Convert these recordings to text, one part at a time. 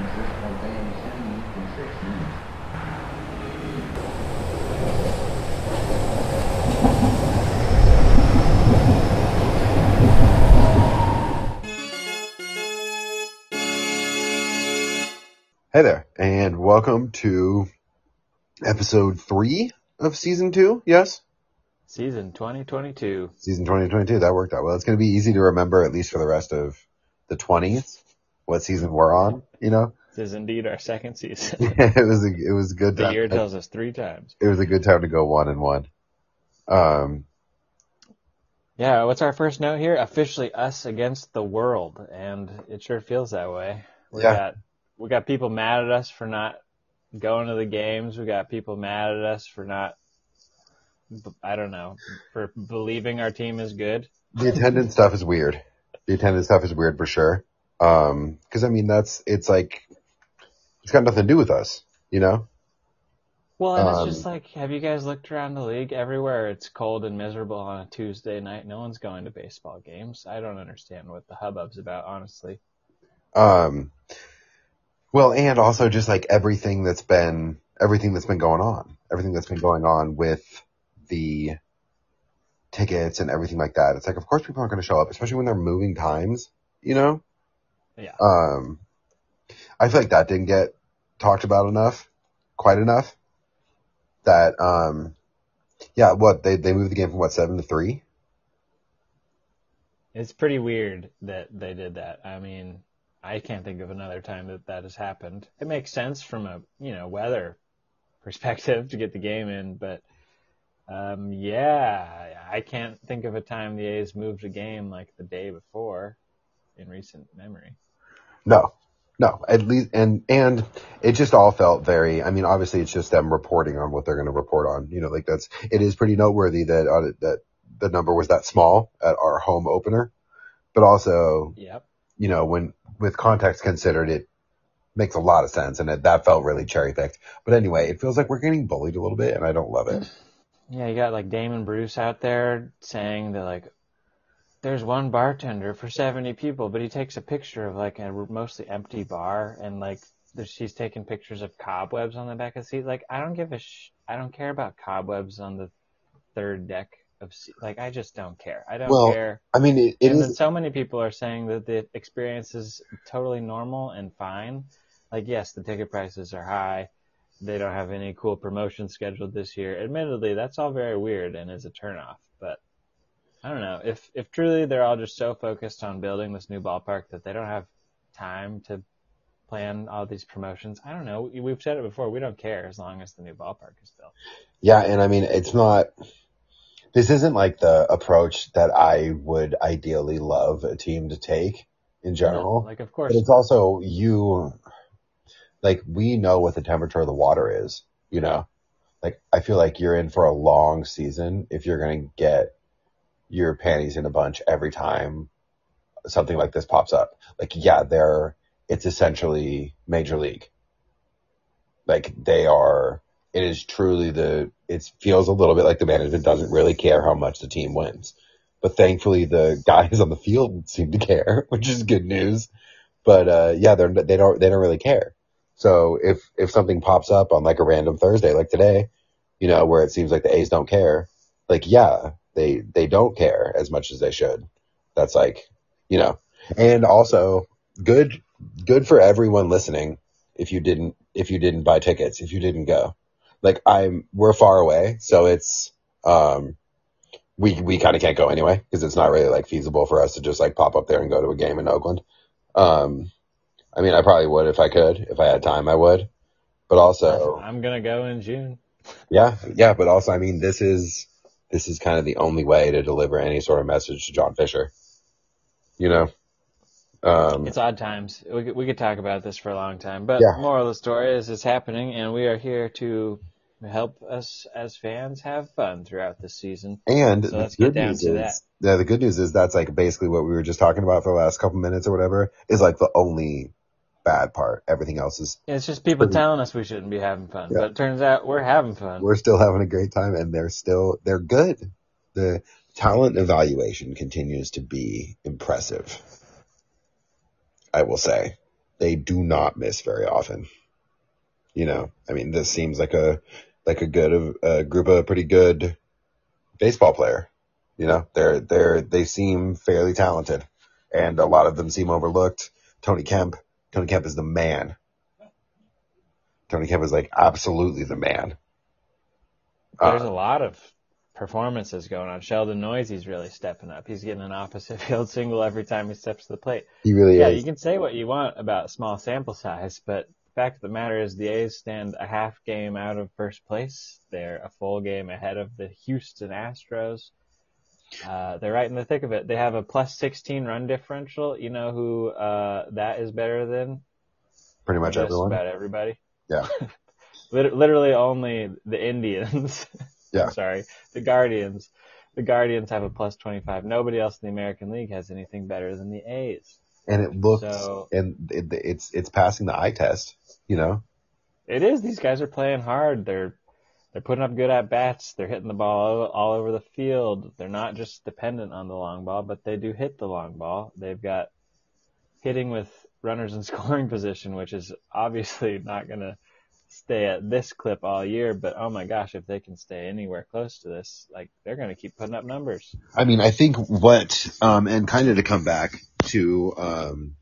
Francisco Bay 70 minutes. Hey there, and welcome to episode three of season two. Yes, Season 2022. season 2022. That worked out well. It's going to be easy to remember, at least for the rest of the 20s, what season we're on. You know, This is indeed our second season. yeah, it was a, it was a good the time. year tells us three times. It was a good time to go one and one. Um, Yeah, what's our first note here? Officially us against the world, and it sure feels that way. We Yeah. got we got people mad at us for not going to the games. We got people mad at us for not I don't know, for believing our team is good. the attendance stuff is weird. The attendance stuff is weird for sure. Um, cause I mean, that's, it's like, it's got nothing to do with us, you know? Well, and Um, it's just like, have you guys looked around the league? Everywhere it's cold and miserable on a Tuesday night. No one's going to baseball games. I don't understand what the hubbub's about, honestly. Um, well, and also just like everything that's been, everything that's been going on, everything that's been going on with the tickets and everything like that. It's like, of course people aren't going to show up, especially when they're moving times, you know? Yeah. Um, I feel like that didn't get talked about enough, quite enough. That, um, yeah, what, they, they moved the game from what, seven to three? It's pretty weird that they did that. I mean, I can't think of another time that that has happened. It makes sense from a, you know, weather perspective to get the game in, but um, yeah, I can't think of a time the A's moved a game like the day before in recent memory. No, no, at least, and, and it just all felt very, I mean, obviously it's just them reporting on what they're going to report on, you know, like that's, it is pretty noteworthy that, uh, that the number was that small at our home opener, but also, Yep. you know, when, with context considered, it makes a lot of sense and it, that felt really cherry picked. But anyway, it feels like we're getting bullied a little bit and I don't love it. Yeah, you got like Damon Bruce out there saying that like there's one bartender for 70 people, but he takes a picture of like a mostly empty bar and like there's, she's taking pictures of cobwebs on the back of the seat. Like I don't give a sh- I don't care about cobwebs on the third deck of seat. Like I just don't care. I don't Well, care. I mean, it, it and is, so many people are saying that the experience is totally normal and fine. Like, yes, the ticket prices are high. They don't have any cool promotions scheduled this year. Admittedly, that's all very weird and is a turnoff. But I don't know if if truly they're all just so focused on building this new ballpark that they don't have time to plan all these promotions. I don't know. We- We've said it before. We don't care as long as the new ballpark is built. yeah. And I mean, it's not, this isn't like the approach that I would ideally love a team to take in general. Like, of course, But it's also you, like we know what the temperature of the water is, you know? Like I feel like you're in for a long season if you're going to get your panties in a bunch every time something like this pops up. Like yeah, they're, it's essentially major league. Like they are, it is truly the, it feels a little bit like the management doesn't really care how much the team wins. But thankfully the guys on the field seem to care, which is good news but uh yeah they're they don't they don't really care so if if something pops up on like a random thursday like today you know where it seems like the a's don't care like yeah they they don't care as much as they should that's like you know and also good good for everyone listening if you didn't if you didn't buy tickets if you didn't go like i'm we're far away so it's um we we kind of can't go anyway because it's not really like feasible for us to just like pop up there and go to a game in oakland um, I mean, I probably would if I could, if I had time, I would. But also, I'm gonna go in June. yeah, yeah. But also, I mean, this is this is kind of the only way to deliver any sort of message to John Fisher. You know, um, It's odd times. We could, we could talk about this for a long time, but Yeah. moral of the story is it's happening, and we are here to help us as fans have fun throughout this season. and So let's get good down news to is, yeah, the good news is that's like basically what we were just talking about for the last couple minutes or whatever is like the only bad part. Everything else is It's just people Pretty- telling us we shouldn't be having fun, Yeah. but it turns out we're having fun. we're still having a great time and they're still they're good. The talent evaluation continues to be impressive. I will say. they do not miss very often. You know, I mean, this seems like a like a good a group of pretty good baseball player. You know, they're they're they seem fairly talented, and a lot of them seem overlooked. Tony Kemp, Tony Kemp is the man. Tony Kemp is like absolutely the man. There's Uh, a lot of performances going on. Sheldon Neuse's really stepping up. He's getting an opposite field single every time he steps to the plate. he really Yeah, is. you can say what you want about small sample size, but the fact of the matter is the A's stand a half game out of first place. They're a full game ahead of the Houston Astros. Uh, they're right in the thick of it. They have a plus 16 run differential. You know who uh, that is better than? Pretty much Just everyone. about everybody. Yeah. Literally only the Indians. Yeah. Sorry, the Guardians. The Guardians have a plus 25. Nobody else in the American League has anything better than the A's. And it looks So- and it, it's it's passing the eye test. You know, It is. These guys are playing hard. They're they're putting up good at bats. They're hitting the ball all, over the field. They're not just dependent on the long ball, but they do hit the long ball. They've got hitting with runners in scoring position, which is obviously not going to stay at this clip all year. But oh my gosh, if they can stay anywhere close to this, like they're going to keep putting up numbers. I mean, I think what, um, and kind of to come back to, um,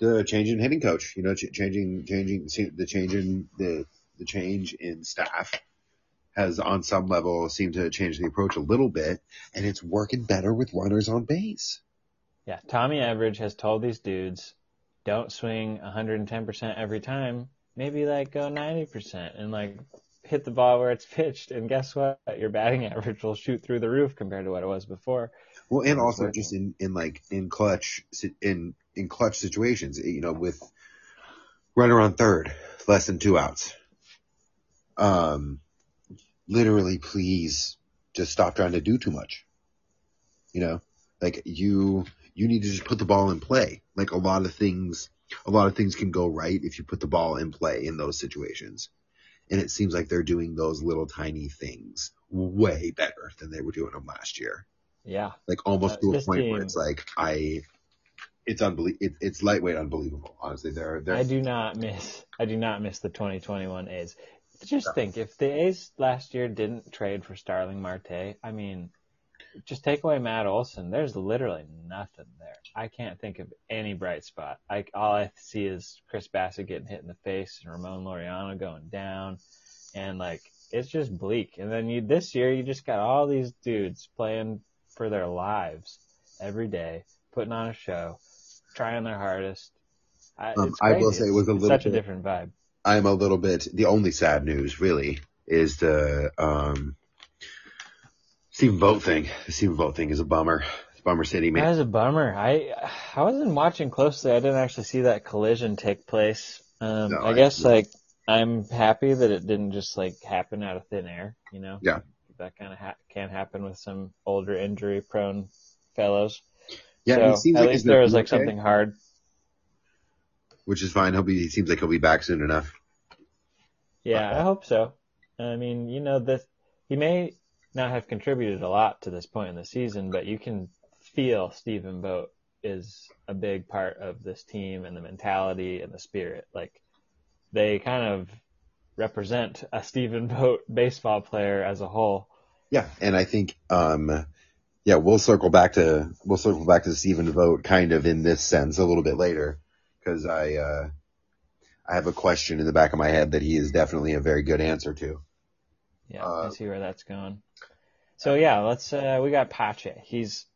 the change in hitting coach, you know, ch- changing, changing, the change in the, the change in staff has on some level seemed to change the approach a little bit and it's working better with runners on base. Yeah, Tommy Everidge has told these dudes, don't swing 110% every time. Maybe like go 90% and like hit the ball where it's pitched. And guess what? Your batting average will shoot through the roof compared to what it was before. Well, and also working. just in, in like, in clutch, in, in clutch situations, you know, with runner on third, less than two outs. Um, literally, please just stop trying to do too much. You know, like you, you need to just put the ball in play. Like a lot of things, a lot of things can go right if you put the ball in play in those situations. And it seems like they're doing those little tiny things way better than they were doing them last year Yeah. like almost Uh, to a point where it's like I, it's unbelievable. It, it's lightweight unbelievable. Honestly, they're they're I do not miss, I do not miss the 2021 A's. Just think, if the A's last year didn't trade for Starling Marte, I mean, just take away Matt Olson. There's literally nothing there. I can't think of any bright spot. I, all I see is Chris Bassitt getting hit in the face and Ramon Laureano going down. And like, it's just bleak. And then you, this year, you just got all these dudes playing for their lives every day, putting on a show, trying their hardest. I, Um, I will say it was a It's little such a bit- different vibe. I'm a little bit. The only sad news really is the um Stephen Vogt thing. The Stephen Vogt thing is a bummer. It's a bummer city, That man. is a bummer. I I wasn't watching closely. I didn't actually see that collision take place. Um, No, I I- guess like I'm happy that it didn't just like happen out of thin air. You know. Yeah. That kind of ha- can happen with some older injury prone fellows. Yeah, so at like least there was like okay, something hard. Which is fine. He'll be. He seems like he'll be back soon enough. Yeah, I hope so. I mean, you know, this he may not have contributed a lot to this point in the season, but you can feel Stephen Vogt is a big part of this team and the mentality and the spirit. Like they kind of represent a Stephen Vogt baseball player as a whole. Yeah, and I think um yeah, we'll circle back to we'll circle back to Stephen Vogt kind of in this sense a little bit later because I uh I have a question in the back of my head that he is definitely a very good answer to. Yeah, Uh, I see where that's going. So yeah, let's uh we got Pache. He's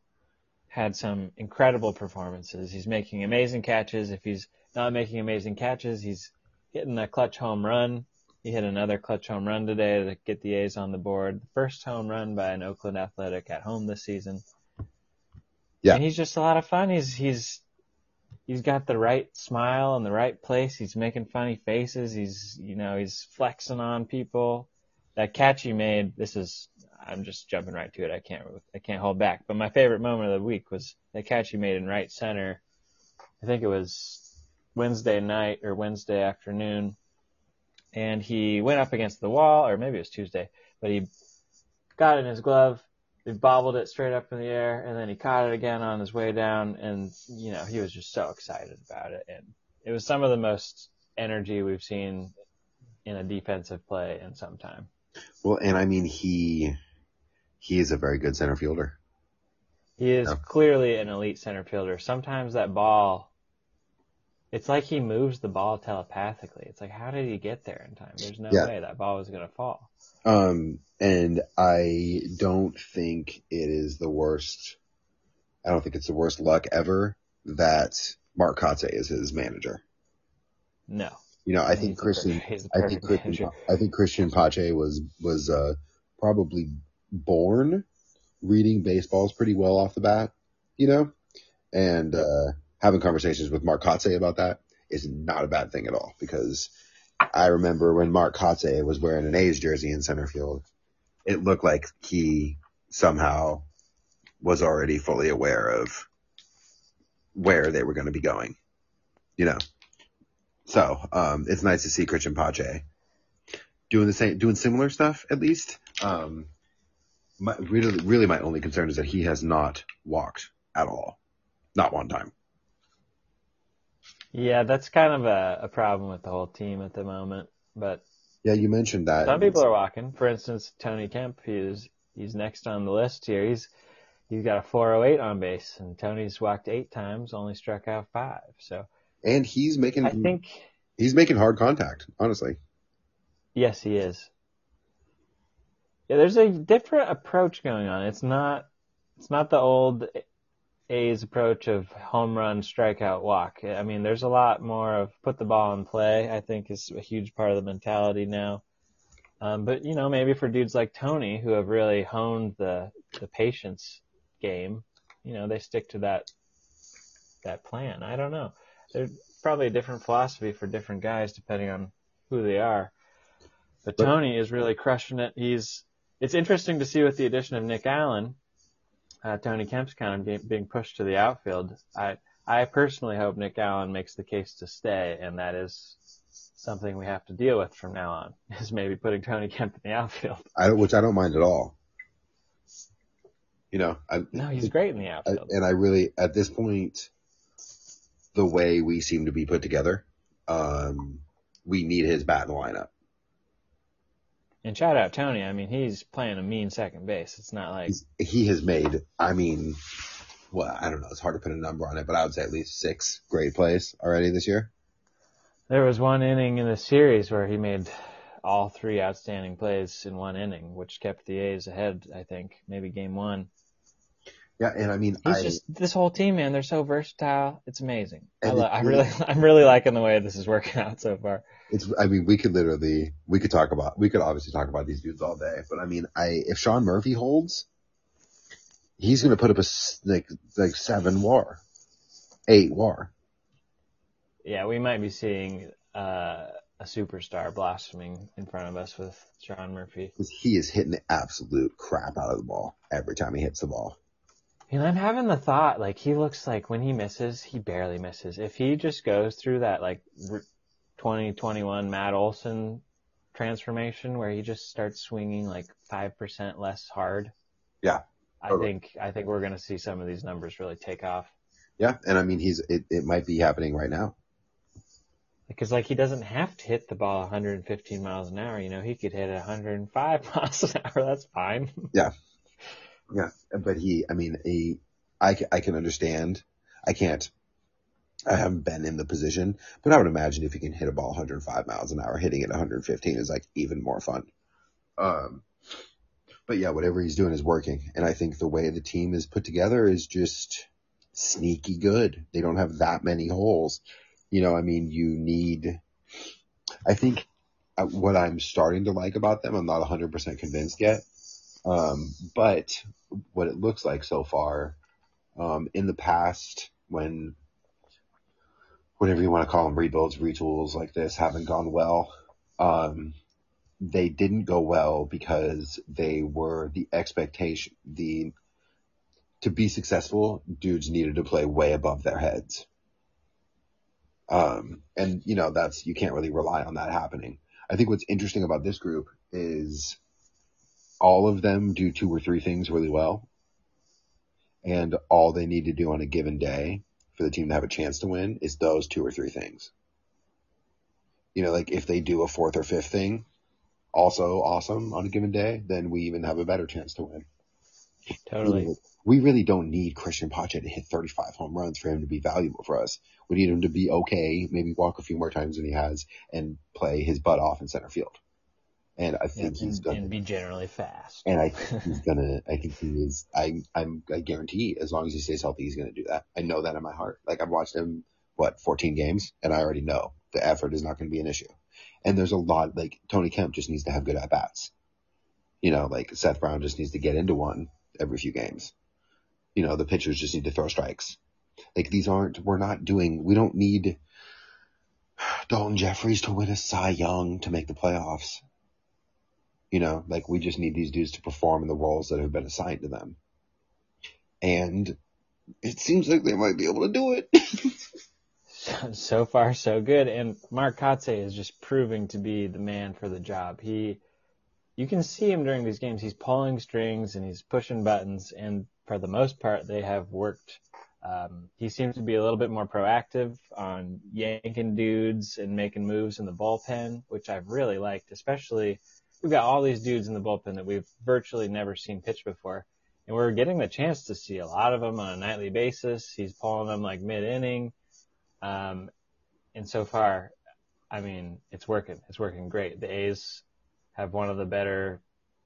had some incredible performances. He's making amazing catches. If he's not making amazing catches, he's hitting a clutch home run. He hit another clutch home run today to get the A's on the board. First home run by an Oakland Athletic at home this season. Yeah. And he's just a lot of fun. He's he's he's got the right smile in the right place. He's making funny faces. He's you know, he's flexing on people. That catch he made, this is I'm just jumping right to it. I can't I can't hold back. But my favorite moment of the week was that catch he made in right center. I think it was Wednesday night or Wednesday afternoon. And he went up against the wall, or maybe it was Tuesday, but he got in his glove, he bobbled it straight up in the air, and then he caught it again on his way down, and, you know, he was just so excited about it, and it was some of the most energy we've seen in a defensive play in some time. Well, and I mean, he, he is a very good center fielder. He is Yeah. clearly an elite center fielder. Sometimes that ball, it's like he moves the ball telepathically. It's like, how did he get there in time? There's no Yeah. way that ball was going to fall. Um, and I don't think it is the worst. I don't think it's the worst luck ever that Mark Kotsay is his manager. No. You know, I think Christian, per- he's the I think Christian, manager. I think Christian Pache was, was, uh, probably born reading baseballs pretty well off the bat, you know, and, uh, having conversations with Mark Kotsay about that is not a bad thing at all because I remember when Mark Kotsay was wearing an A's jersey in center field, it looked like he somehow was already fully aware of where they were going to be going, you know. So, um, it's nice to see Christian Pache doing the same, doing similar stuff at least. Um, my, really, really my only concern is that he has not walked at all. Not one time. Yeah, that's kind of a, a problem with the whole team at the moment. But Yeah, you mentioned that. some people are walking. For instance, Tony Kemp, he's he's next on the list here. He's he's got a 408 on base, and Tony's walked eight times, only struck out five. So and he's making, I think he's making hard contact, honestly. yes, he is. Yeah, there's a different approach going on. It's not it's not the old A's approach of home run, strikeout, walk. I mean, there's a lot more of put the ball in play. I think is a huge part of the mentality now. Um, but you know, maybe for dudes like Tony who have really honed the the patience game, you know, they stick to that that plan. I don't know. There's probably a different philosophy for different guys depending on who they are. But But- Tony is really crushing it. He's it's interesting to see with the addition of Nick Allen, uh, Tony Kemp's kind of be, being pushed to the outfield. I I personally hope Nick Allen makes the case to stay, and that is something we have to deal with from now on. Is maybe putting Tony Kemp in the outfield. I don't, which I don't mind at all. You know, I, No, he's great in the I, outfield. and I really, at this point, the way we seem to be put together, um, we need his bat in the lineup. And shout out Tony. I mean, he's playing a mean second base. It's not like He's, he has made, I mean, well, I don't know, it's hard to put a number on it, but I would say at least six great plays already this year. there was one inning in the series where he made all three outstanding plays in one inning, which kept the A's ahead. I think maybe game one. Yeah, and I mean, He's I, just this whole team, man. They're so versatile. It's amazing. I, And lo- it I really- I'm really liking the way this is working out so far. it's, I mean, we could literally, we could talk about, we could obviously talk about these dudes all day, but I mean, I, if Sean Murphy holds, he's going to put up a like, like seven war, eight war. Yeah, we might be seeing uh, a superstar blossoming in front of us with Sean Murphy. He is hitting the absolute crap out of the ball every time he hits the ball. And I'm having the thought, like he looks like when he misses, he barely misses. If he just goes through that like 2021 Matt Olson transformation where he just starts swinging like five percent less hard. Yeah, I think I think we're gonna see some of these numbers really take off. Yeah. And I mean, he's, it, it might be happening right now. Because like he doesn't have to hit the ball 115 miles an hour. You know, he could hit 105 miles an hour. That's fine. Yeah. Yes, but he, I mean, he, I, I can understand. I can't, I haven't been in the position, but I would imagine if you can hit a ball 105 miles an hour, hitting it 115 is like even more fun. Um, but yeah, whatever he's doing is working. And I think the way the team is put together is just sneaky good. They don't have that many holes. You know, I mean, you need, I think uh, what I'm starting to like about them, I'm not 100% convinced yet. Um, but what it looks like so far, um, in the past when whatever you want to call them, rebuilds, retools like this haven't gone well. Um, they didn't go well because they were the expectation, the, to be successful, dudes needed to play way above their heads. Um, and you know, that's, you can't really rely on that happening. I think what's interesting about this group is all of them do two or three things really well. And all they need to do on a given day for the team to have a chance to win is those two or three things. You know, like if they do a fourth or fifth thing, also awesome on a given day, then we even have a better chance to win. Totally. We really don't need Christian Pache to hit 35 home runs for him to be valuable for us. We need him to be okay, maybe walk a few more times than he has, and play his butt off in center field. And I think and, he's gonna be generally fast. and I think he's gonna. I think he is. I I'm I guarantee as long as he stays healthy, he's gonna do that. I know that in my heart. Like I've watched him what 14 games, and I already know the effort is not going to be an issue. And there's a lot like Tony Kemp just needs to have good at bats. You know, like Seth Brown just needs to get into one every few games. You know, the pitchers just need to throw strikes. Like these aren't. We're not doing. We don't need Dalton Jefferies to win a Cy Young to make the playoffs. You know, like we just need these dudes to perform in the roles that have been assigned to them. And it seems like they might be able to do it. so far so good. And Mark Kotsay is just proving to be the man for the job. He, you can see him during these games. He's pulling strings and he's pushing buttons. And for the most part, they have worked. Um, he seems to be a little bit more proactive on yanking dudes and making moves in the bullpen, which I've really liked. Especially, we've got all these dudes in the bullpen that we've virtually never seen pitch before. And we're getting the chance to see a lot of them on a nightly basis. He's pulling them like mid inning. Um, and so far, I mean, it's working. It's working great. The A's have one of the better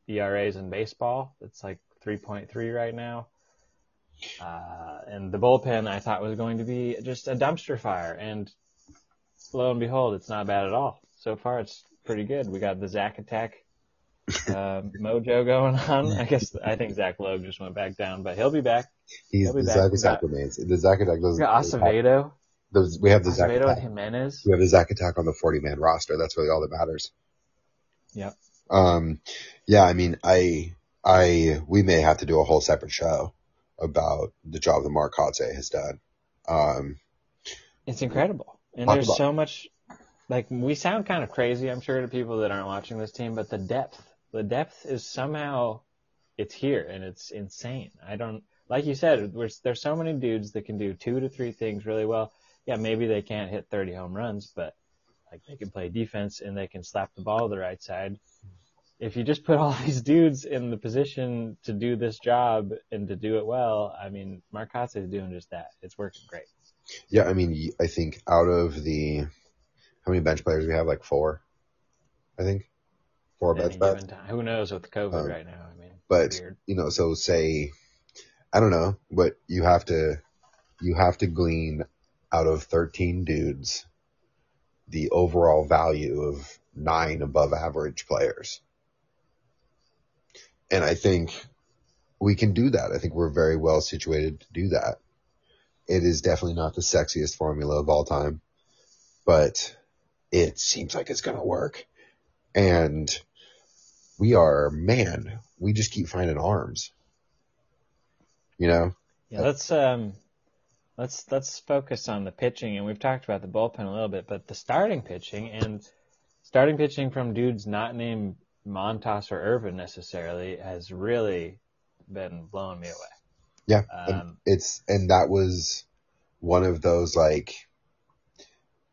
ERAs in baseball. It's like 3.3 right now. Uh, and the bullpen I thought was going to be just a dumpster fire. And lo and behold, it's not bad at all. So far, it's pretty good. We got the Zach attack uh, mojo going on. I guess I think Zach Logue just went back down, but he'll be back. He's He'll be the back. Zach attack remains. The Zach attack We doesn't. got Acevedo, Those, we have the Zach Acevedo and attack. Jimenez. We have the Zach attack on the 40 man roster. That's really all that matters. Yep. Um, yeah, I mean, I, I, we may have to do a whole separate show about the job that Mark Kotsay has done. Um, It's incredible. And there's about- so much, like, we sound kind of crazy, I'm sure, to people that aren't watching this team, but the depth, the depth is somehow, it's here and it's insane. I don't, like you said, there's, there's so many dudes that can do two to three things really well. Yeah, maybe they can't hit 30 home runs, but like they can play defense and they can slap the ball to the right side. If you just put all these dudes in the position to do this job and to do it well, I mean, Mark Kotsay is doing just that. It's working great. yeah, I mean, I think out of the, how many bench players we have? Like four, I think. Four at bench any time. Who knows with COVID Um, right now? I mean, but weird. you know, so say, I don't know, but you have to, you have to glean out of 13 dudes the overall value of nine above average players. And I think we can do that. I think we're very well situated to do that. It is definitely not the sexiest formula of all time, but it seems like it's going to work. And we are, man, we just keep finding arms. You know? Yeah, let's um, let's let's focus on the pitching, and we've talked about the bullpen a little bit, but the starting pitching and starting pitching from dudes not named Montas or Irvin necessarily has really been blowing me away. Yeah. and Um, it's, and that was one of those like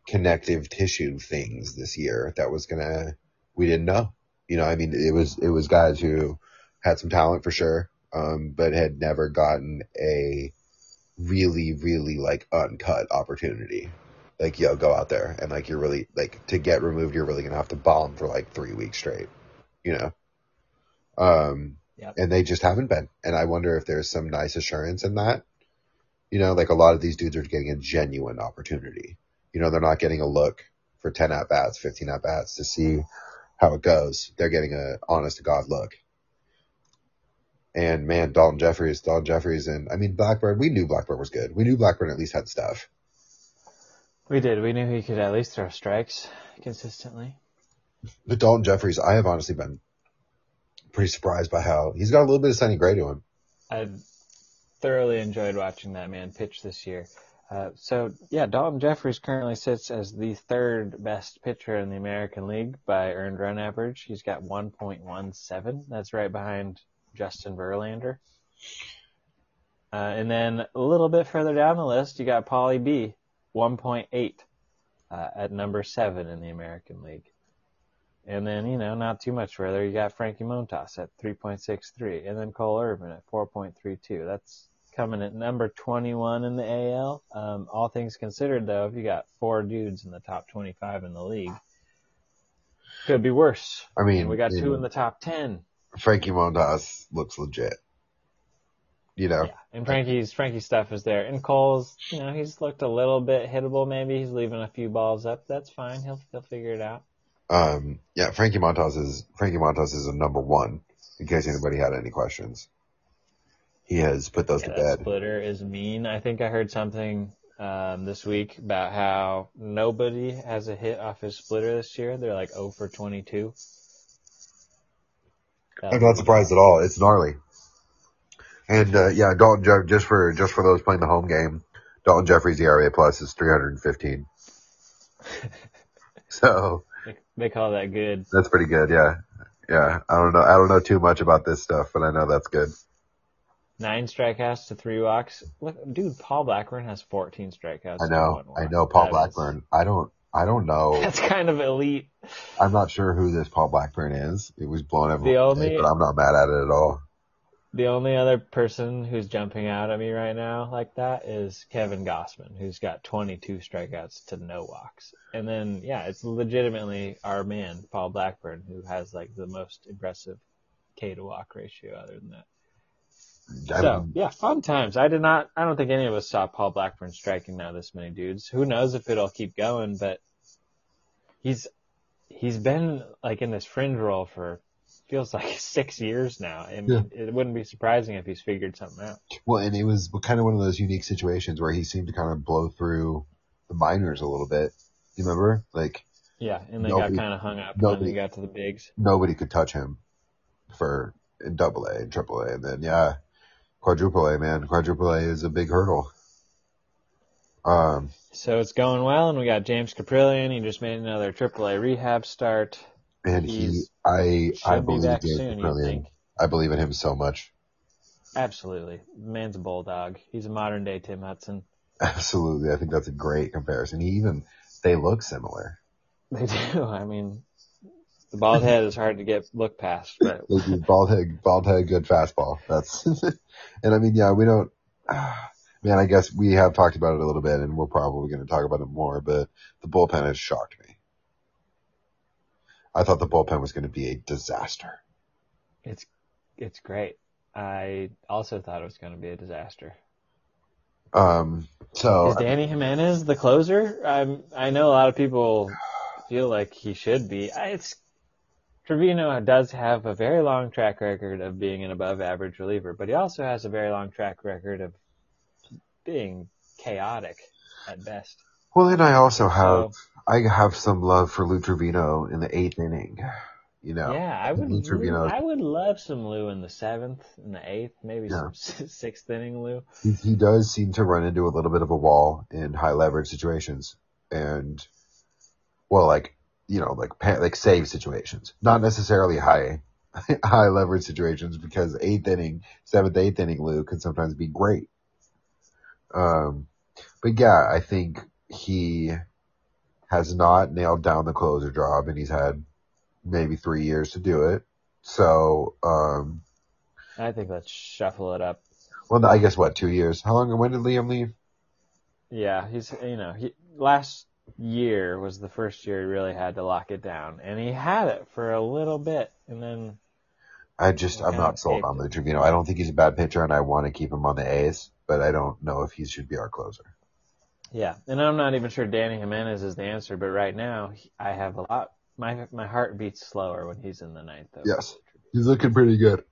connective tissue things this year that was gonna, we didn't know. You know, I mean, it was, it was guys who had some talent for sure, um, but had never gotten a really, really like uncut opportunity. Like, yo, go out there and like you're really, like to get removed, you're really gonna have to bomb for like three weeks straight, you know? Um, Yep. and they just haven't been. And I wonder if there's some nice assurance in that. You know, like a lot of these dudes are getting a genuine opportunity. You know, they're not getting a look for 10 at bats, 15 at bats to see how it goes. They're getting a honest to God look. And man, Dalton Jefferies, Dalton Jefferies, and I mean, Blackbird, we knew Blackbird was good. We knew Blackburn at least had stuff. we did. We knew he could at least throw strikes consistently. But Dalton Jefferies, I have honestly been pretty surprised by how he's got a little bit of Sonny Gray to him. I thoroughly enjoyed watching that man pitch this year. Uh, so yeah, Dalton Jefferies currently sits as the third best pitcher in the American League by earned run average. He's got 1.17. That's right behind Justin Verlander. Uh, and then a little bit further down the list, you got Paulie B, 1.8 uh, at number seven in the American League. And then, you know, not too much further, you got Frankie Montas at 3.63, and then Cole Irvin at 4.32. That's coming at number 21 in the AL. Um, all things considered, though, if you got four dudes in the top 25 in the league, could be worse. I mean, And we got two know, in the top 10. Frankie Montas looks legit. You know, Yeah, and Frankie's Frankie's stuff is there, and Cole's, you know, he's looked a little bit hittable. Maybe he's leaving a few balls up. That's fine. He'll he'll figure it out. um, yeah, Frankie Montas is Frankie Montas is a number one. In case anybody had any questions, he has put those Yeah, to bed. splitter is mean. I think I heard something um, this week about how nobody has a hit off his splitter this year. They're like 0 for 22. I'm not surprised at all. It's gnarly. And uh, yeah, Dalton Jeff just for just for those playing the home game, Dalton Jefferies' ERA plus is 315. so They, they call that good. that's pretty good. Yeah, yeah. I don't know. I don't know too much about this stuff, but I know that's good. Nine strikeouts to three walks. Look, dude, Paul Blackburn has 14 strikeouts. I know. I know Paul That is- Blackburn. I don't. I don't know. That's kind of elite. I'm not sure who this Paul Blackburn is. It was blown up, The only- but I'm not mad at it at all. The only other person who's jumping out at me right now like that is Kevin Gausman, who's got 22 strikeouts to no walks. And then, yeah, it's legitimately our man, Paul Blackburn, who has like the most impressive K to walk ratio other than that. So, yeah, fun times. I did not, I don't think any of us saw Paul Blackburn striking now this many dudes. Who knows if it'll keep going, but he's, he's been like in this fringe role for feels like six years now. And Yeah. it wouldn't be surprising if he's figured something out. well, and it was kind of one of those unique situations where he seemed to kind of blow through the minors a little bit. You remember? Like Yeah, and they Nobody- got kind of hung up nobody- when he got to the bigs. nobody could touch him for in double A and triple A. And then, yeah, quadruple A, man. Quadruple A is a big hurdle. Um, So it's going well, and we got James Kaprielian. He just made another AAA rehab start. and he, I, I believe back James soon, Kaprielian. I believe in him so much. Absolutely, man's a bulldog. He's a modern day Tim Hudson. Absolutely. I think that's a great comparison. He even, they look similar. They do. I mean, the bald head is hard to get look past, but bald head, bald head, good fastball. That's, and I mean, yeah, we don't, man, I guess we have talked about it a little bit and we're probably going to talk about it more, but the bullpen has shocked me. I thought the bullpen was going to be a disaster. it's it's great. I also thought it was going to be a disaster. Um, so Is Dany Jimenez the closer? I'm, I know a lot of people feel like he should be. I- It's Trivino does have a very long track record of being an above average reliever, but he also has a very long track record of being chaotic at best. well, and I also have, So, I have some love for Lou Trivino in the eighth inning, you know. yeah, I would Lou Trivino- I would love some Lou in the seventh, in the eighth, maybe Yeah. some sixth inning Lou. he, he does seem to run into a little bit of a wall in high leverage situations and well like you know like like save situations. Not necessarily high high leverage situations because eighth inning seventh eighth inning Lou can sometimes be great. Um but yeah I think he has not nailed down the closer job and he's had maybe three years to do it. So um I think let's shuffle it up. well I guess what two years? How long when did Liam leave? Yeah, he's you know he last year was the first year he really had to lock it down, and he had it for a little bit, and then I just, I'm not sold on Lou Trivino. I don't think he's a bad pitcher and I want to keep him on the A's, but I don't know if he should be our closer. yeah, and I'm not even sure Dany Jimenez is the answer, but right now I have a lot. My my heart beats slower when he's in the ninth. Though. Yes. He's looking pretty good.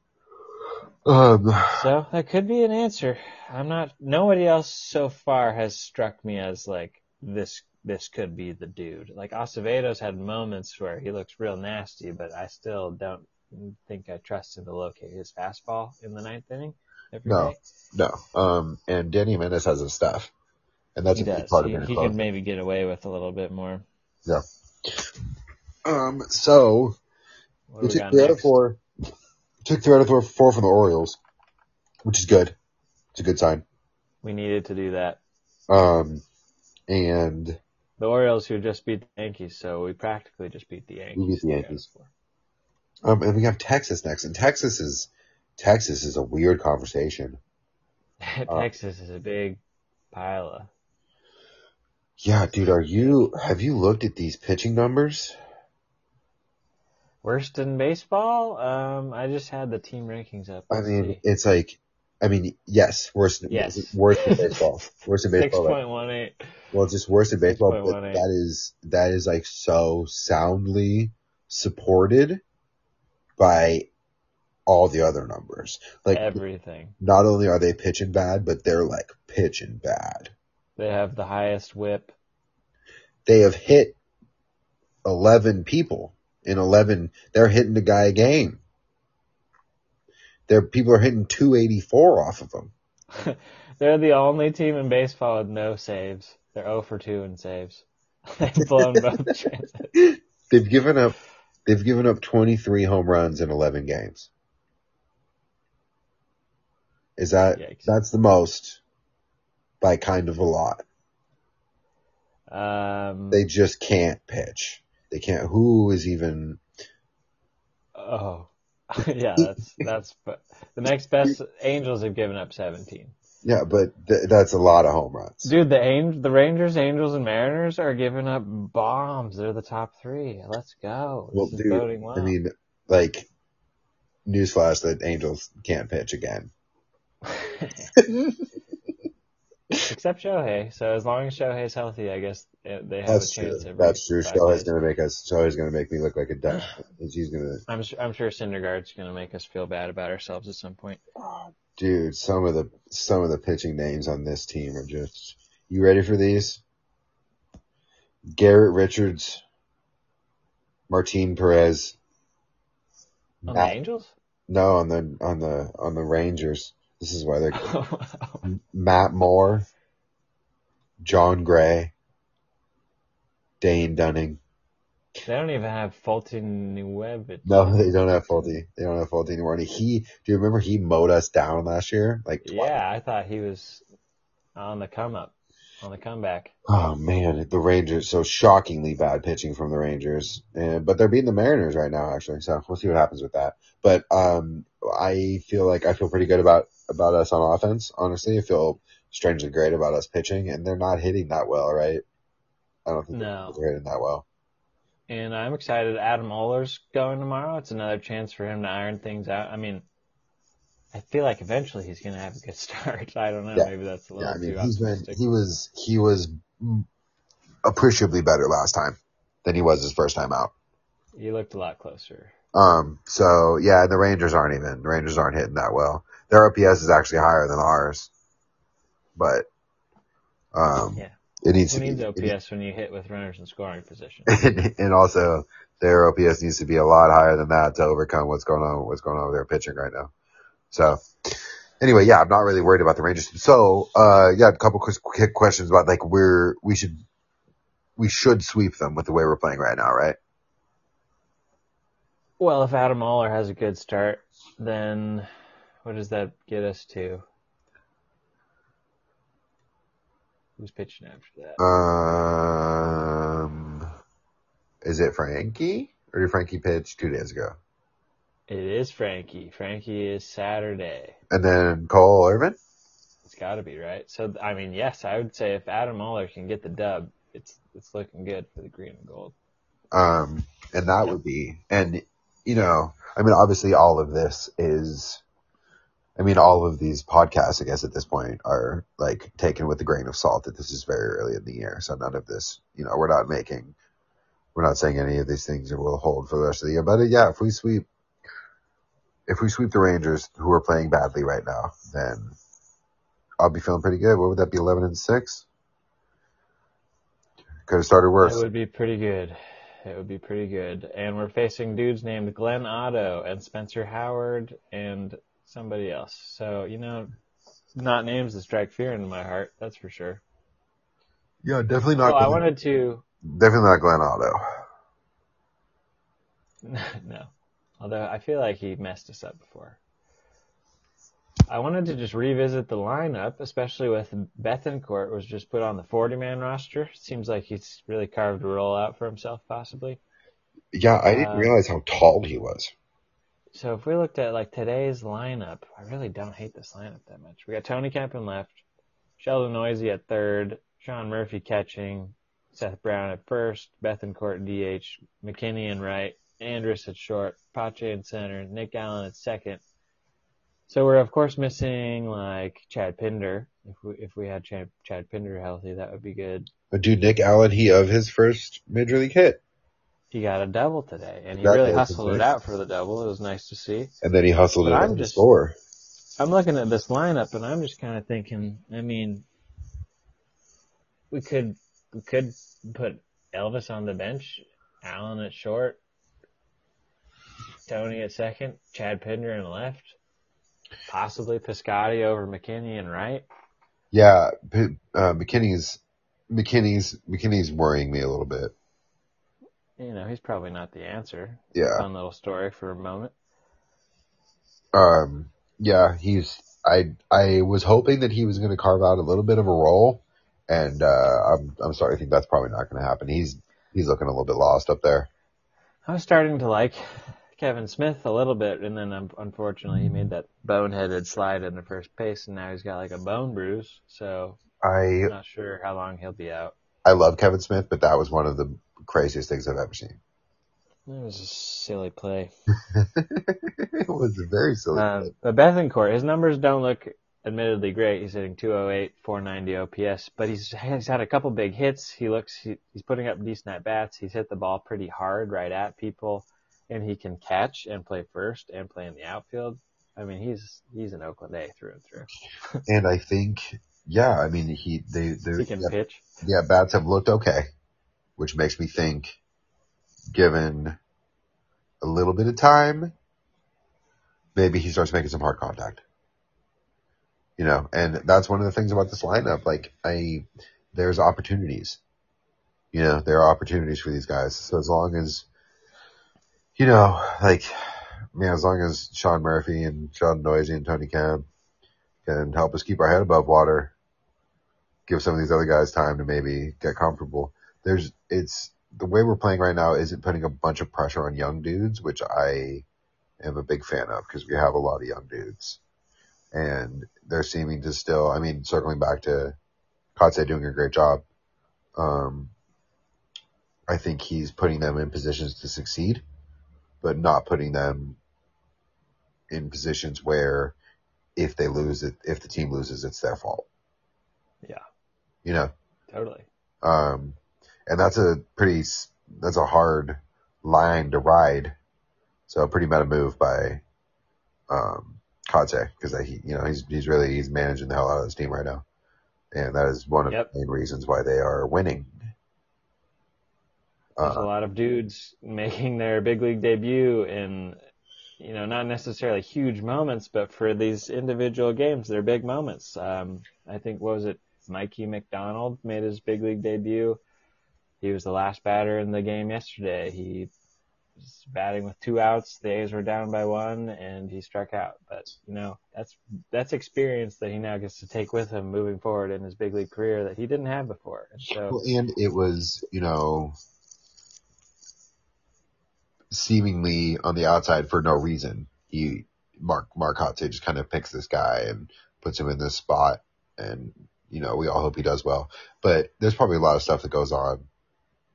Um, So that could be an answer. I'm not. Nobody else so far has struck me as like this. This could be the dude. Like Acevedo's had moments where he looks real nasty, but I still don't think I trust him to locate his fastball in the ninth inning every No. day. no. Um, and Dany Jimenez has his stuff. And that's he a big does. part He, of it. he could maybe get away with a little bit more. Yeah. Um, so, What we took got three out of four. Took three out of four, four from the Orioles, which is good. It's a good sign. We needed to do that. Um, and The Orioles who just beat the Yankees, so we practically just beat the Yankees. We beat the three out of Yankees. um, and we have Texas next, and Texas is Texas is a weird conversation. Texas is a big pile of. Yeah, dude, are you have you looked at these pitching numbers? Worst in baseball? Um, I just had the team rankings up. I mean, see. it's like, I mean, yes, worse, Yes. worse in baseball, worse in baseball. right? point one eight. Well, just worse in baseball, but that is that is like so soundly supported by all the other numbers. Like, Everything. not only are they pitching bad, but they're like pitching bad. They have the highest whip. They have hit eleven people in eleven. They're hitting the guy a game. People are hitting two eighty four off of them. They're the only team in baseball with no saves. They're 0 for 2 in saves. They've blown both chances. They've given up. They've given up twenty three home runs in eleven games. Is that Yikes. that's the most by kind of a lot. Um, They just can't pitch. They can't. Who is even? oh, yeah, that's that's but the next best. Angels have given up 17. Yeah, but th- that's a lot of home runs. Dude, the Ang- the Rangers, Angels, and Mariners are giving up bombs. They're the top three. Let's go. This well, is dude, well. I mean, like, newsflash that Angels can't pitch again. Except Shohei. So as long as Shohei's healthy, I guess they have That's a true. chance. every That's true. Shohei's gonna make us. Shohei's gonna make me look like a duck. He's gonna. I'm su- I'm sure Syndergaard's going to make us feel bad about ourselves at some point. Oh, dude, some of the some of the pitching names on this team are just. You ready for these? Garrett Richards, Martin Perez. On Matt- the Angels? no, on the on the on the Rangers. This is why they're Matt Moore, Jon Gray, Dane Dunning. they don't even have Foltynewicz. No, they don't have Folty. They don't have Folty anymore. And he, do you remember he mowed us down last year? Like, twice. Yeah, I thought he was on the come up, on the comeback. Oh man, the Rangers. So shockingly bad pitching from the Rangers, and but they're beating the Mariners right now, actually. So we'll see what happens with that. But um, I feel like I feel pretty good about about us on offense. Honestly, I feel strangely great about us pitching, and they're not hitting that well, right? I don't think No. they're hitting that well. And I'm excited. Adam Oller's going tomorrow. It's another chance for him to iron things out. I mean, I feel like eventually he's going to have a good start. I don't know. Yeah. Maybe that's a Yeah, little I mean too he's been optimistic. he was he was appreciably better last time than he was his first time out. He looked a lot closer. Um, so yeah, the Rangers aren't even, the Rangers aren't hitting that well. Their OPS is actually higher than ours, but, um, Yeah. It needs Who to needs be, OPS when you hit with runners in scoring position? and also their OPS needs to be a lot higher than that to overcome what's going on, what's going on with their pitching right now. So anyway, yeah, I'm not really worried about the Rangers. So, uh, yeah, a couple quick, questions about like we're, we should, we should sweep them with the way we're playing right now, right? Well, if Adam Oller has a good start, then what does that get us to? Who's pitching after that? Um, is it Frankie or did Frankie pitch two days ago? It is Frankie. Frankie is Saturday. And then Cole Irvin? It's got to be right. So I mean, yes, I would say if Adam Oller can get the dub, it's it's looking good for the green and gold. Um, and that would be, and you know, I mean, obviously all of this is, I mean, all of these podcasts, I guess at this point are like taken with a grain of salt that this is very early in the year. So none of this, you know, we're not making, we're not saying any of these things will hold for the rest of the year. But uh, yeah, if we sweep, if we sweep the Rangers who are playing badly right now, then I'll be feeling pretty good. What would that be? 11 and six? Could have started worse. It would be pretty good. It would be pretty good. And we're facing dudes named Glenn Otto and Spencer Howard and somebody else. So, you know, not names that strike fear into my heart, that's for sure. Yeah, definitely not. Oh, I wanted to Definitely not Glenn Otto. no. Although I feel like he messed us up before. I wanted to just revisit the lineup, especially with Bethancourt was just put on the 40 man roster. Seems like he's really carved a role out for himself, possibly. Yeah, I didn't Uh, realize how tall he was. So if we looked at like today's lineup, I really don't hate this lineup that much. We got Tony Kemp in left, Sheldon Neuse at third, Sean Murphy catching, Seth Brown at first, Bethancourt DH, McKinney in right, Andrus at short, Pache in center, Nick Allen at second. So we're of course missing like Chad Pinder. If we if we had Chad, Chad Pinder healthy, that would be good. But dude, Nick Allen, he of his first major league hit, He got a double today, and he That really hustled it nice. out for the double. It was nice to see. and then he hustled But it I'm just- score. I'm looking at this lineup and I'm just kind of thinking, I mean, we could, we could put Elvis on the bench, Allen at short, Tony at second, Chad Pinder in left, possibly Piscotti over McKinney in right. Yeah, uh, McKinney's McKinney's McKinney's worrying me a little bit. You know, he's probably not the answer. Yeah. Fun little story for a moment. Um, yeah, he's. I I was hoping that he was going to carve out a little bit of a role, and uh, I'm I'm starting to think that's probably not going to happen. He's he's looking a little bit lost up there. I was starting to like Kevin Smith a little bit, and then um, unfortunately he made that boneheaded slide in the first pace, and now he's got like a bone bruise. So I I'm not sure how long he'll be out. I love Kevin Smith, but that was one of the craziest things I've ever seen. It was a silly play. it was a very silly. Uh, but Bethancourt, his numbers don't look admittedly great. He's hitting 208, 490 OPS, but he's he's had a couple big hits. He looks he, he's putting up decent at bats. He's hit the ball pretty hard right at people, and he can catch and play first and play in the outfield. I mean, he's he's an Oakland A through and through. and I think, yeah, I mean, he they they He can yeah, pitch. yeah, bats have looked okay, which makes me think, given a little bit of time, maybe he starts making some hard contact. You know, and that's one of the things about this lineup. Like, I, there's opportunities. You know, there are opportunities for these guys. So as long as, you know, like, man, as long as Sean Murphy and Sean Neuse and Tony Kemp can help us keep our head above water, give some of these other guys time to maybe get comfortable. There's, it's, the way we're playing right now isn't putting a bunch of pressure on young dudes, which I am a big fan of because we have a lot of young dudes. And they're seeming to still, I mean, circling back to Kotsay doing a great job. Um, I think he's putting them in positions to succeed, but not putting them in positions where if they lose it, if the team loses, it's their fault. Yeah, You know, totally. um, and that's a pretty, that's a hard line to ride. So a pretty meta move by, um, Kate, because he, you know, he's, he's really, he's managing the hell out of this team right now. And that is one of Yep. the main reasons why they are winning. There's a Uh, lot of dudes making their big league debut in, you know, not necessarily huge moments, but for these individual games, they're big moments. Um, I think, what was it? Mickey McDonald made his big league debut. He was the last batter in the game yesterday. He was batting with two outs. The A's were down by one and he struck out. But, you know, that's, that's experience that he now gets to take with him moving forward in his big league career that he didn't have before. And so, well, and it was, you know, seemingly on the outside for no reason. He, Mark, Mark just kind of picks this guy and puts him in this spot. And, you know, we all hope he does well. But there's probably a lot of stuff that goes on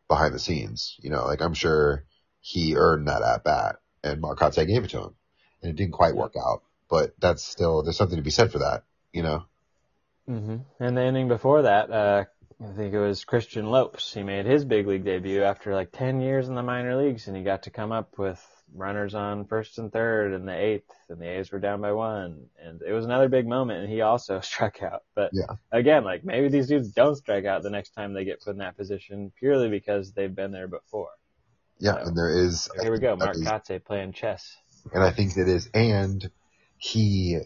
behind the scenes. You know, like I'm sure he earned that at bat and Mark Kotsay gave it to him. And it didn't quite work out. But that's still, there's something to be said for that, you know? hmm And the inning before that, uh, I think it was Christian Lopes. He made his big league debut after like 10 years in the minor leagues and he got to come up with runners on first and third in the eighth and the A's were down by one. And it was another big moment and he also struck out. But Yeah. again, like maybe these dudes don't strike out the next time they get put in that position purely because they've been there before. Yeah. So, and there is, So here we go. Mark Kotsay playing chess. And I think it is, and he,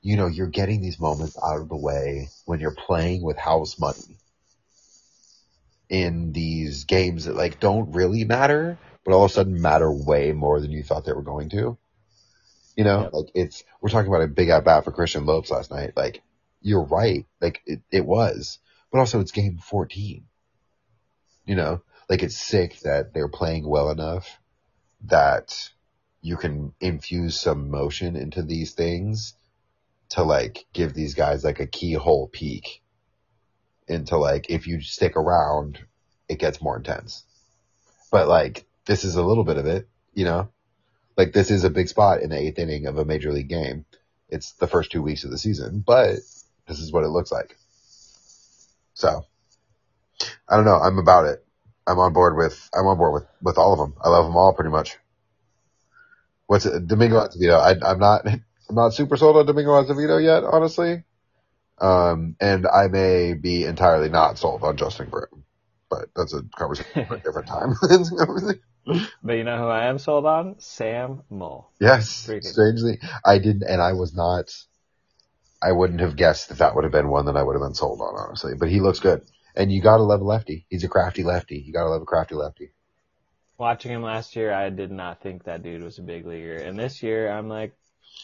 you know, you're getting these moments out of the way when you're playing with house money in these games that like don't really matter, but all of a sudden matter way more than you thought they were going to. You know, Yep. like it's, we're talking about a big at bat for Christian Lopes last night. Like you're right. Like it, it was, but also it's game 14. You know, like it's sick that they're playing well enough that you can infuse some motion into these things to like give these guys like a keyhole peek into like if you stick around, it gets more intense. But like this is a little bit of it, you know? Like this is a big spot in the eighth inning of a major league game. It's the first two weeks of the season, but this is what it looks like. So I don't know. I'm about it. I'm on board with, I'm on board with, with all of them. I love them all pretty much. What's it? Domingo Acevedo. I, I'm not, I'm not super sold on Domingo Acevedo yet, honestly. Um, and I may be entirely not sold on Justin Britain, but that's a conversation for a different time. But you know who I am sold on? Sam Moll. yes, Freaking- strangely, I didn't, and I was not, I wouldn't have guessed that that would have been one that I would have been sold on, honestly, but he looks good. And you gotta love a lefty. He's a crafty lefty. You gotta love a crafty lefty. Watching him last year, I did not think that dude was a big leaguer, and this year, I'm like,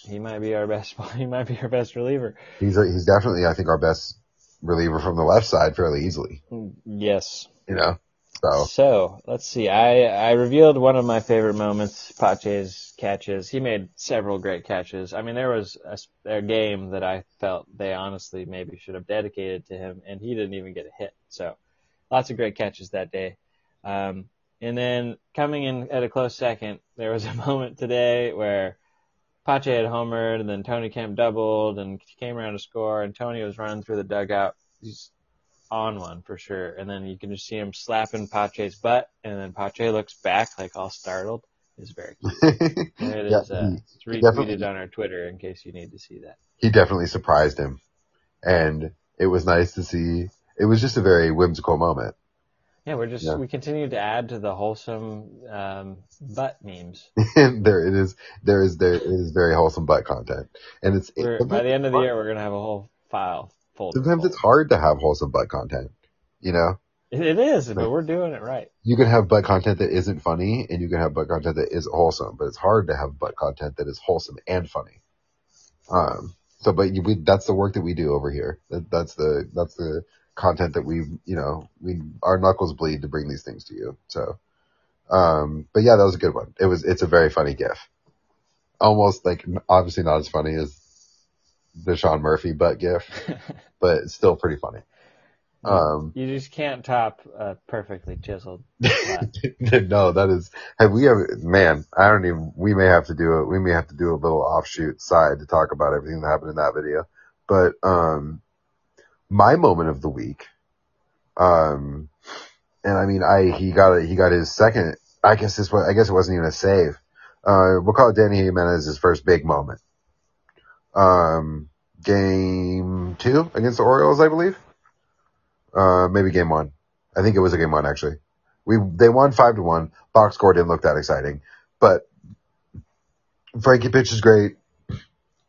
he might be our best. He might be our best reliever. He's a, he's definitely, I think, our best reliever from the left side fairly easily. Yes. You know, so So let's see. I I revealed one of my favorite moments, Pache's catches. He made several great catches. I mean, there was a game that I felt they honestly maybe should have dedicated to him, and he didn't even get a hit. So lots of great catches that day. Um, and then coming in at a close second, there was a moment today where Pache had homered, and then Tony Kemp doubled, and came around to score, and Tony was running through the dugout. He's on one for sure. And then you can just see him slapping Pache's butt, and then Pache looks back like all startled. It's very cute. It Yeah, is. uh, it's retweeted on our Twitter in case you need to see that. he definitely surprised him. And it was nice to see. It was just a very whimsical moment. Yeah, we're just Yeah. we continue to add to the wholesome um, butt memes. there it is. There is there it is very wholesome butt content, and it's it- by the end of the year, we're gonna have a whole file full. sometimes it's hard to have wholesome butt content. You know, It, it is, but we're doing it right. you can have butt content that isn't funny, and you can have butt content that is wholesome. But it's hard to have butt content that is wholesome and funny. Um. So, but you, we, that's the work that we do over here. That, that's the that's the content that we you know we our knuckles bleed to bring these things to you. So, um. But yeah, that was a good one. It was. It's a very funny gif. Almost like obviously not as funny as the Sean Murphy butt gif, but it's still pretty funny. Um. you just can't top a perfectly chiseled. no, that is. Have we ever? Man, I don't even. We may have to do it. We may have to do a little offshoot side to talk about everything that happened in that video. But um, my moment of the week, um, and I mean, I he got a, he got his second. I guess this was. I guess it wasn't even a save. Uh, we'll call it Dany Jimenez's first big moment. Um, game two against the Orioles, I believe. Uh, maybe game one. I think it was a game one actually. We they won five to one. Box score didn't look that exciting, but Frankie pitch is great,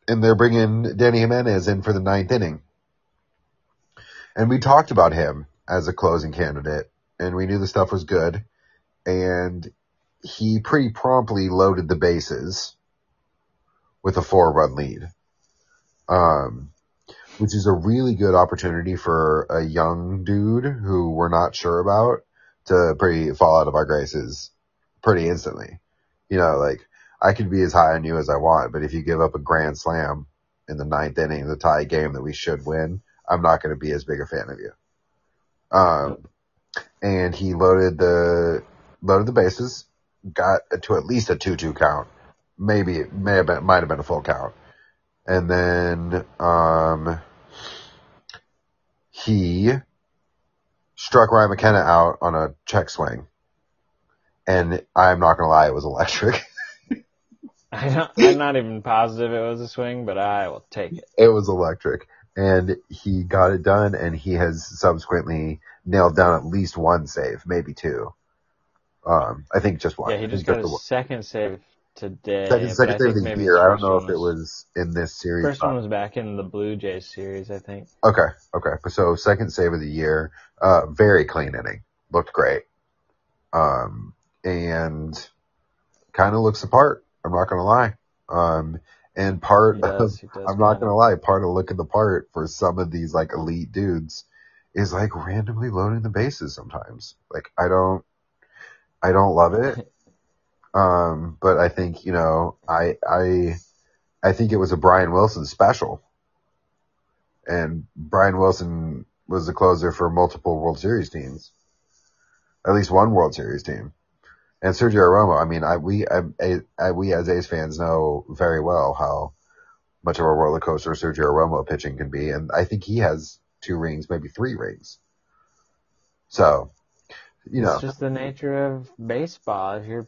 and they're bringing Dany Jimenez in for the ninth inning. And we talked about him as a closing candidate, and we knew the stuff was good, and he pretty promptly loaded the bases with a four run lead. Um, which is a really good opportunity for a young dude who we're not sure about to pretty fall out of our graces pretty instantly. You know, like I could be as high on you as I want, but if you give up a grand slam in the ninth inning, of the tie game that we should win, I'm not going to be as big a fan of you. Um, and he loaded the loaded the bases, got to at least a two-two count. Maybe it may have been might have been a full count. And then um he struck Ryan McKenna out on a check swing. And I'm not gonna lie, it was electric. I don't, I'm not even positive it was a swing, but I will take it. it was electric. And he got it done and he has subsequently nailed down at least one save, maybe two. Um, I think just one. Yeah, he just got the his second save today. second, second save of the year. I don't know if it was in this series. First one was back in the Blue Jays series, I think. Okay, okay. So second save of the year, uh, very clean inning. Looked great. Um, and kind of looks the part. I'm not gonna lie. Um, and part He does, of, I'm not gonna lie, part of looking the part for some of these like elite dudes is like randomly loading the bases sometimes. Like I don't, I don't love it. Um, but I think, you know, I, I, I think it was a Brian Wilson special. And Brian Wilson was the closer for multiple World Series teams. At least one World Series team. And Sergio Romo, I mean, I, we, I, I, we as A's fans know very well how much of a roller coaster Sergio Romo pitching can be. And I think he has two rings, maybe three rings. So, you know, It's just the nature of baseball. If you're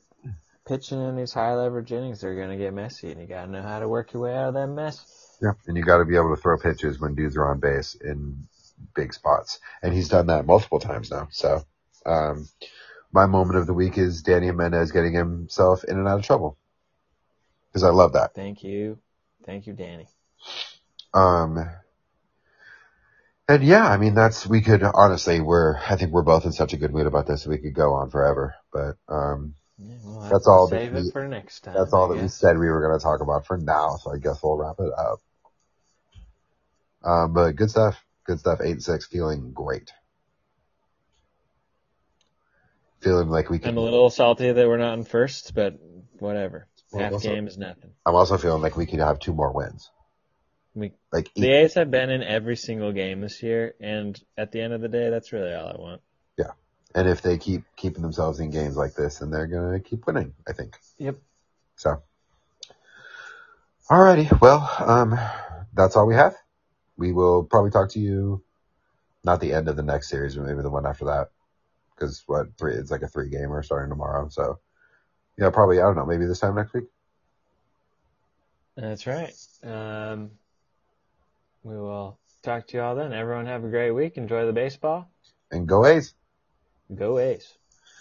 pitching in these high leverage innings, they're going to get messy, and you got to know how to work your way out of that mess. yeah. And you got to be able to throw pitches when dudes are on base in big spots. And he's done that multiple times now. So, um, my moment of the week is Dany Jimenez getting himself in and out of trouble. Cause I love that. Thank you. Thank you, Danny. Um, and yeah, I mean, that's, we could honestly, we're, I think we're both in such a good mood about this. We could go on forever, but, um, Yeah, we'll That's all that we- for next time. that's all I that we said we were going to talk about for now. So I guess we'll wrap it up. Um, but good stuff. Good stuff. Eight and six, feeling great. Feeling like we I'm a little salty that we're not in first, but whatever. Well, Half also- game is nothing. I'm also feeling like we could have two more wins. We, Like the A's have been in every single game this year, and at the end of the day, that's really all I want. Yeah, and if they keep keeping themselves in games like this, then they're gonna keep winning, I think. Yep. So. Alrighty, well, um, that's all we have. We will probably talk to you, not the end of the next series, but maybe the one after that. Cause what, three, it's like a three gamer starting tomorrow, so. Yeah, probably, I don't know, maybe this time next week? That's right. Um, we will talk to you all then. Everyone have a great week. Enjoy the baseball. And go A's! Go A's.